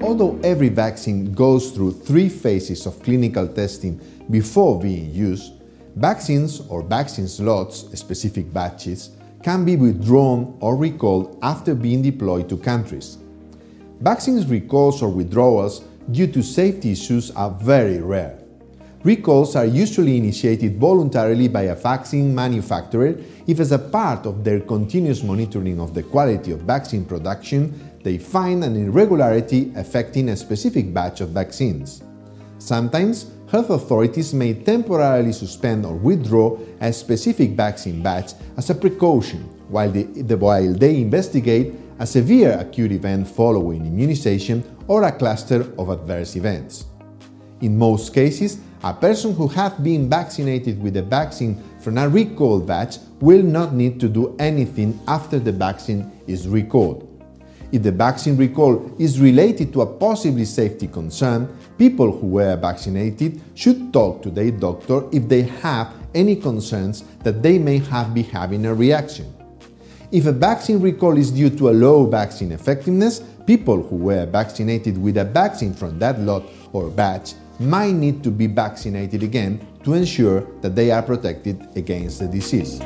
Although every vaccine goes through three phases of clinical testing before being used, vaccines or vaccine slots, specific batches, can be withdrawn or recalled after being deployed to countries. Vaccines recalls or withdrawals due to safety issues are very rare. Recalls are usually initiated voluntarily by a vaccine manufacturer if, as a part of their continuous monitoring of the quality of vaccine production, they find an irregularity affecting a specific batch of vaccines. Sometimes, health authorities may temporarily suspend or withdraw a specific vaccine batch as a precaution while they, while they investigate a severe acute event following immunization or a cluster of adverse events. In most cases, a person who has been vaccinated with a vaccine from a recalled batch will not need to do anything after the vaccine is recalled. If the vaccine recall is related to a possibly safety concern, people who were vaccinated should talk to their doctor if they have any concerns that they may have been having a reaction. If a vaccine recall is due to a low vaccine effectiveness, people who were vaccinated with a vaccine from that lot or batch might need to be vaccinated again to ensure that they are protected against the disease.